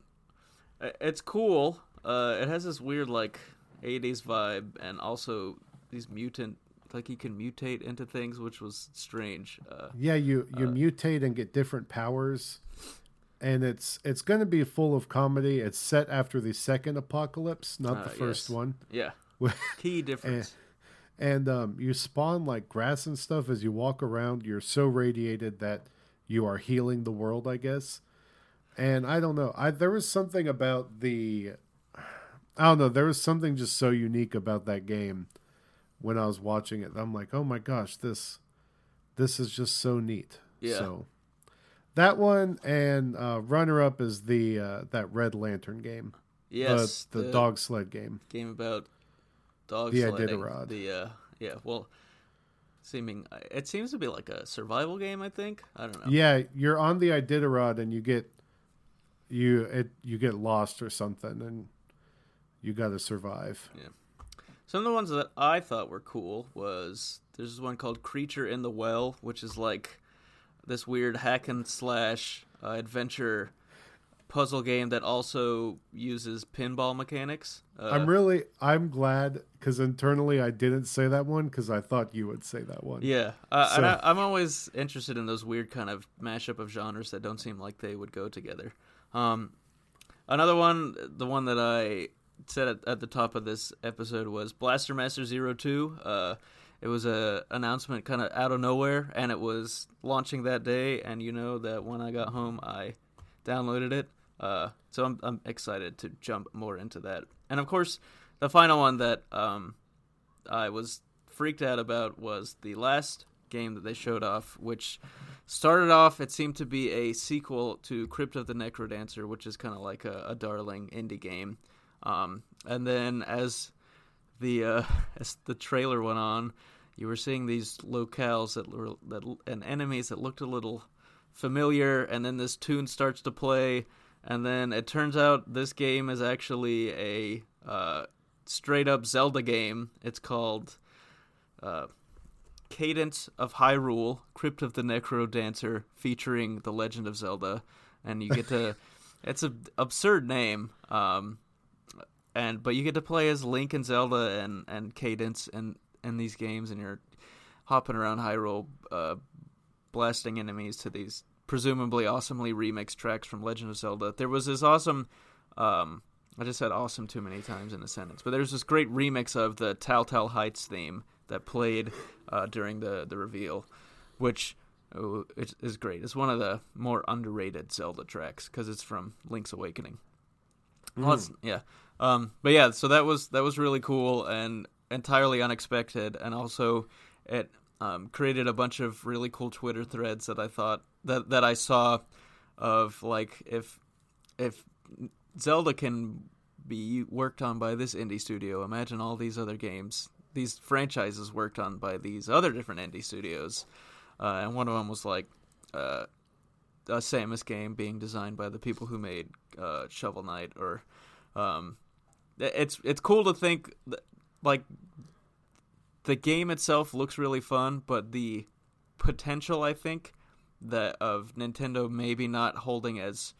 uh, It's cool. Uh, it has this weird like '80s vibe, and also these mutant like you can mutate into things, which was strange. Uh, Yeah, you you mutate and get different powers, and it's it's going to be full of comedy. It's set after the second apocalypse, not Uh, the first yes. one. yeah, key difference. and um, you spawn like grass and stuff as you walk around. You're so radiated that you are healing the world, I guess. And I don't know. I there was something about the I don't know. There was something just so unique about that game when I was watching it. I'm like, oh my gosh, this this is just so neat. Yeah. So that one and uh, runner up is the uh, that Red Lantern game, yes, the, the dog sled game. game about dog The sledding. Iditarod. The uh, yeah, well, seeming it seems to be like a survival game. I think I don't know. Yeah, you're on the Iditarod and you get you it you get lost or something and you got to survive. Some of the ones that I thought were cool was there's one called Creature in the Well, which is like this weird hack and slash uh, adventure puzzle game that also uses pinball mechanics. Uh, I'm really I'm glad cuz internally I didn't say that one cuz I thought you would say that one. Yeah, uh, and So- I, I'm always interested in those weird kind of mashup of genres that don't seem like they would go together. Um, another one, the one that I said at, at the top of this episode was Blaster Master Zero Two. Uh, it was a announcement kind of out of nowhere, and it was launching that day. And you know that when I got home, I downloaded it. Uh, so I'm I'm excited to jump more into that. And of course, the final one that um, I was freaked out about was the last game that they showed off, which started off. It seemed to be a sequel to Crypt of the Necrodancer, which is kind of like a, a, darling indie game. Um, and then as the uh, as the trailer went on, you were seeing these locales that were that and enemies that looked a little familiar, and then this tune starts to play, and then it turns out this game is actually a uh, straight up Zelda game. It's called uh, Cadence of Hyrule, Crypt of the Necro Dancer, featuring The Legend of Zelda, and you get to. it's an absurd name, um, and but you get to play as Link and Zelda and and Cadence and in these games, and you're hopping around Hyrule, uh, blasting enemies to these presumably awesomely remixed tracks from Legend of Zelda. There was this awesome. Um, I just said awesome too many times in a sentence, but there's this great remix of the Tal Tal Heights theme that played uh, during the the reveal, which oh, is great. It's one of the more underrated Zelda tracks because it's from Link's Awakening. Mm. Well, yeah, um, but yeah, so that was that was really cool and entirely unexpected, and also it um, created a bunch of really cool Twitter threads that I thought that that I saw of like if if Zelda can be worked on by this indie studio, imagine all these other games, these franchises worked on by these other different indie studios, uh, and one of them was like uh, a Samus game being designed by the people who made uh, Shovel Knight, or um, it's it's cool to think that, like the game itself looks really fun, but the potential I think that of Nintendo maybe not holding as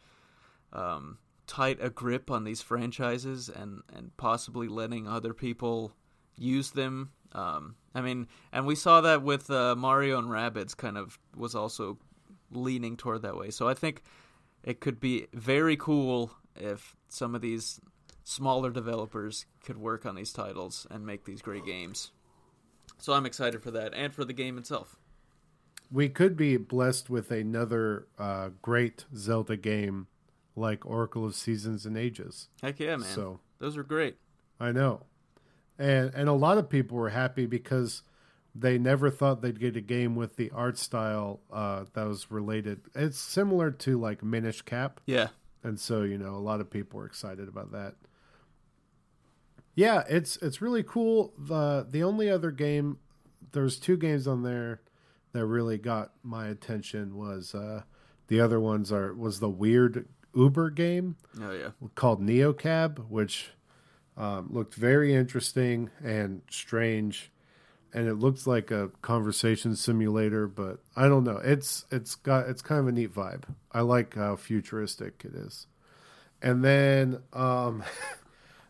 um, tight a grip on these franchises and and possibly letting other people use them. Um, I mean, and we saw that with uh, Mario and Rabbids, kind of was also leaning toward that way. So I think it could be very cool if some of these smaller developers could work on these titles and make these great games. So I'm excited for that and for the game itself. We could be blessed with another uh, great Zelda game like Oracle of Seasons and Ages. Heck yeah, man. So those are great. I know. And and a lot of people were happy because they never thought they'd get a game with the art style uh, that was related. It's similar to like Minish Cap. Yeah. And so, you know, a lot of people were excited about that. Yeah, it's it's really cool. The the only other game there's two games on there that really got my attention was uh the other ones are was the weird Uber game. Oh yeah. Called Neocab, which um, looked very interesting and strange and it looks like a conversation simulator, but I don't know. It's it's got it's kind of a neat vibe. I like how futuristic it is. And then um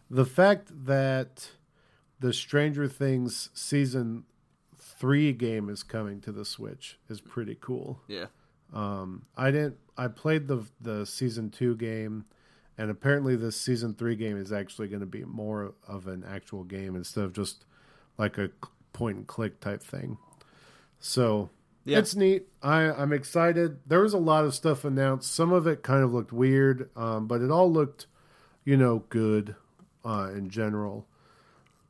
the fact that the Stranger Things season three game is coming to the Switch is pretty cool. Yeah. Um, I didn't. I played the the season two game, and apparently the season three game is actually going to be more of an actual game instead of just like a point and click type thing. So yeah. it's neat. I I'm excited. There was a lot of stuff announced. Some of it kind of looked weird, um, but it all looked, you know, good uh, in general.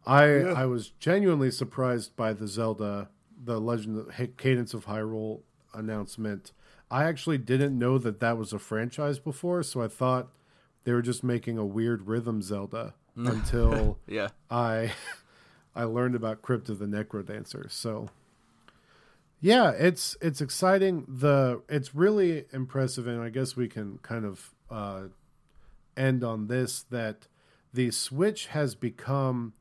I yeah. I was genuinely surprised by the Zelda, the Legend of Cadence of Hyrule announcement. I actually didn't know that that was a franchise before, so I thought they were just making a weird rhythm Zelda until yeah I I learned about Crypt of the Necrodancer. So yeah, it's it's exciting. The it's really impressive, and I guess we can kind of uh, end on this that the Switch has become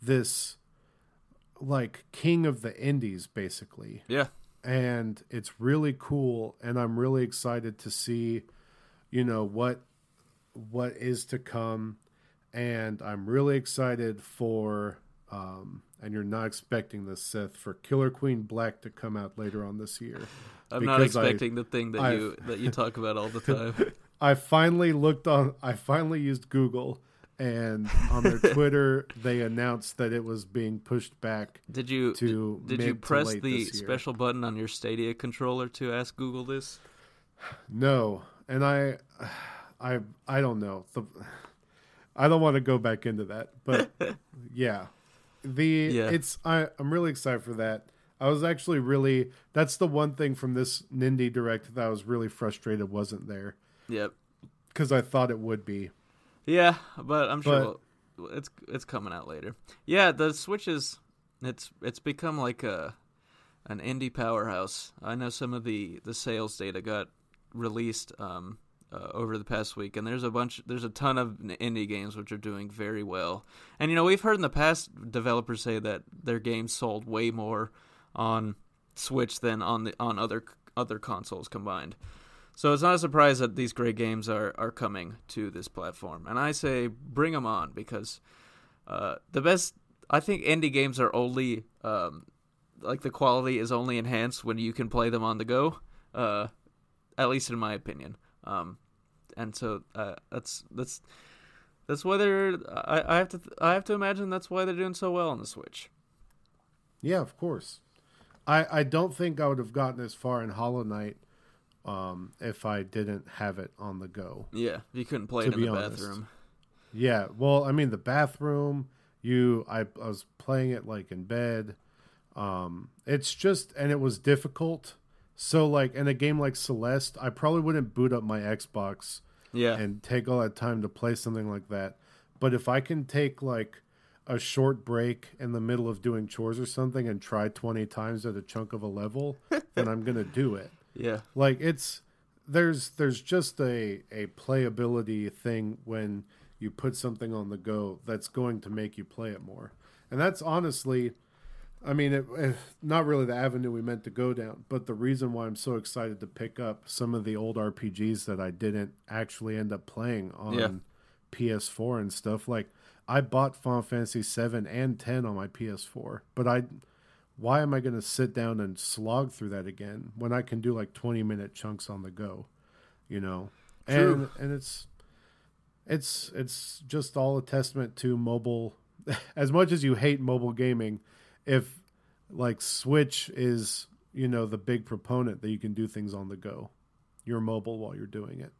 this like king of the indies basically. Yeah. And it's really cool and I'm really excited to see you know what what is to come and I'm really excited for um and you're not expecting this Seth for Killer Queen Black to come out later on this year. I'm not expecting I, the thing that I've, you that you talk about all the time. I finally looked on. I finally used Google, and on their Twitter, they announced that it was being pushed back. Did you to did, did you press the special button on your Stadia controller to ask Google this? No, and I, I, I don't know. The, I don't want to go back into that, but yeah, the Yeah. it's I I'm really excited for that. I was actually really that's the one thing from this Nindie Direct that I was really frustrated wasn't there Yep. because I thought it would be. Yeah, but I'm sure we'll- it's it's coming out later. Yeah, the Switch is it's it's become like a an indie powerhouse. I know some of the the sales data got released um, uh, over the past week, and there's a bunch, there's a ton of indie games which are doing very well. And you know, we've heard in the past developers say that their games sold way more on Switch than on the on other other consoles combined. So it's not a surprise that these great games are, are coming to this platform. And I say bring them on because uh, the best, I think indie games are only, um, like the quality is only enhanced when you can play them on the go, uh, at least in my opinion. Um, and so uh, that's that's that's why they're. I, I have to I have to imagine that's why they're doing so well on the Switch. Yeah, of course. I I don't think I would have gotten as far in Hollow Knight um, if I didn't have it on the go. Yeah, you couldn't play it in the honest. bathroom. Yeah, well, I mean the bathroom. You, I, I was playing it like in bed. Um, it's just, and it was difficult. So like in a game like Celeste, I probably wouldn't boot up my Xbox Yeah, and take all that time to play something like that. But if I can take like a short break in the middle of doing chores or something and try 20 times at a chunk of a level, then I'm going to do it yeah, like it's there's there's just a a playability thing when you put something on the go that's going to make you play it more and that's honestly i mean it, eh, not really the avenue we meant to go down but the reason why i'm so excited to pick up some of the old rpgs that i didn't actually end up playing on Yeah. ps4 and stuff like i bought final fantasy 7 and 10 on my ps4 but i why am I going to sit down and slog through that again when I can do like 20 minute chunks on the go, you know? True. And and it's it's it's just all a testament to mobile as much as you hate mobile gaming, if like Switch is, you know, the big proponent that you can do things on the go. You're mobile while you're doing it.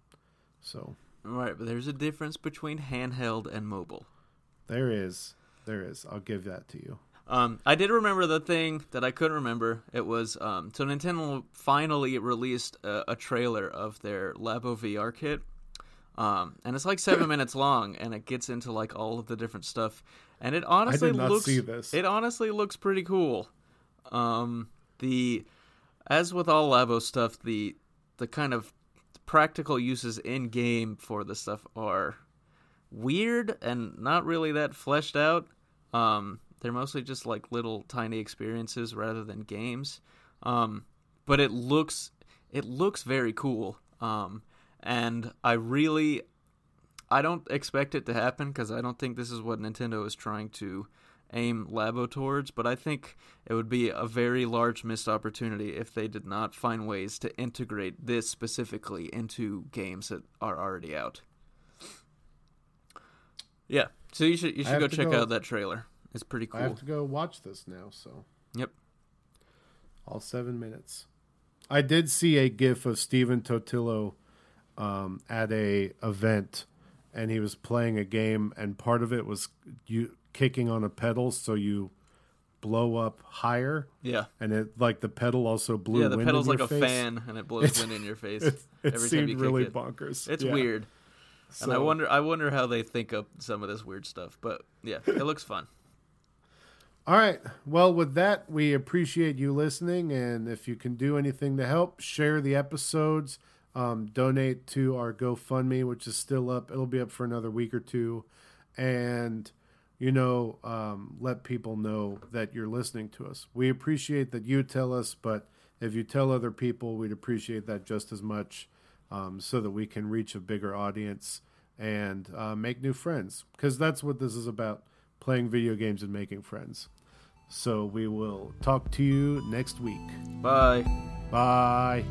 So, right. But there's a difference between handheld and mobile. there is there is. I'll give that to you. Um, I did remember the thing that I couldn't remember. It was um, so Nintendo finally released a, a trailer of their Labo VR kit, um, and it's like seven minutes long, and it gets into like all of the different stuff, and it honestly looks it honestly looks pretty cool. Um, the as with all Labo stuff, the the kind of practical uses in game for the stuff are weird and not really that fleshed out. Um, they're mostly just like little tiny experiences rather than games. Um, but it looks it looks very cool. Um, and I really I don't expect it to happen because I don't think this is what Nintendo is trying to aim Labo towards. But I think it would be a very large missed opportunity if they did not find ways to integrate this specifically into games that are already out. Yeah, so you should you should go check go- out that trailer. It's pretty cool. I have to go watch this now, so. Yep. all seven minutes. I did see a GIF of Stephen Totilo um, at a event, and he was playing a game, and part of it was you kicking on a pedal, so you blow up higher, Yeah. and it like the pedal also blew. yeah, the pedal's like a face. fan and it blows It's- wind in your face It, it every time seemed you kick really it. bonkers. It's Yeah. weird. And I wonder I wonder how they think up some of this weird stuff. But yeah, it looks fun. All right. Well, with that, we appreciate you listening. And if you can do anything to help, share the episodes, um, donate to our GoFundMe, which is still up. It'll be up for another week or two. And, you know, um, let people know that you're listening to us. We appreciate that you tell us, but if you tell other people, we'd appreciate that just as much um, so that we can reach a bigger audience and uh, make new friends. Because that's what this is about playing video games and making friends. So we will talk to you next week. Bye. Bye.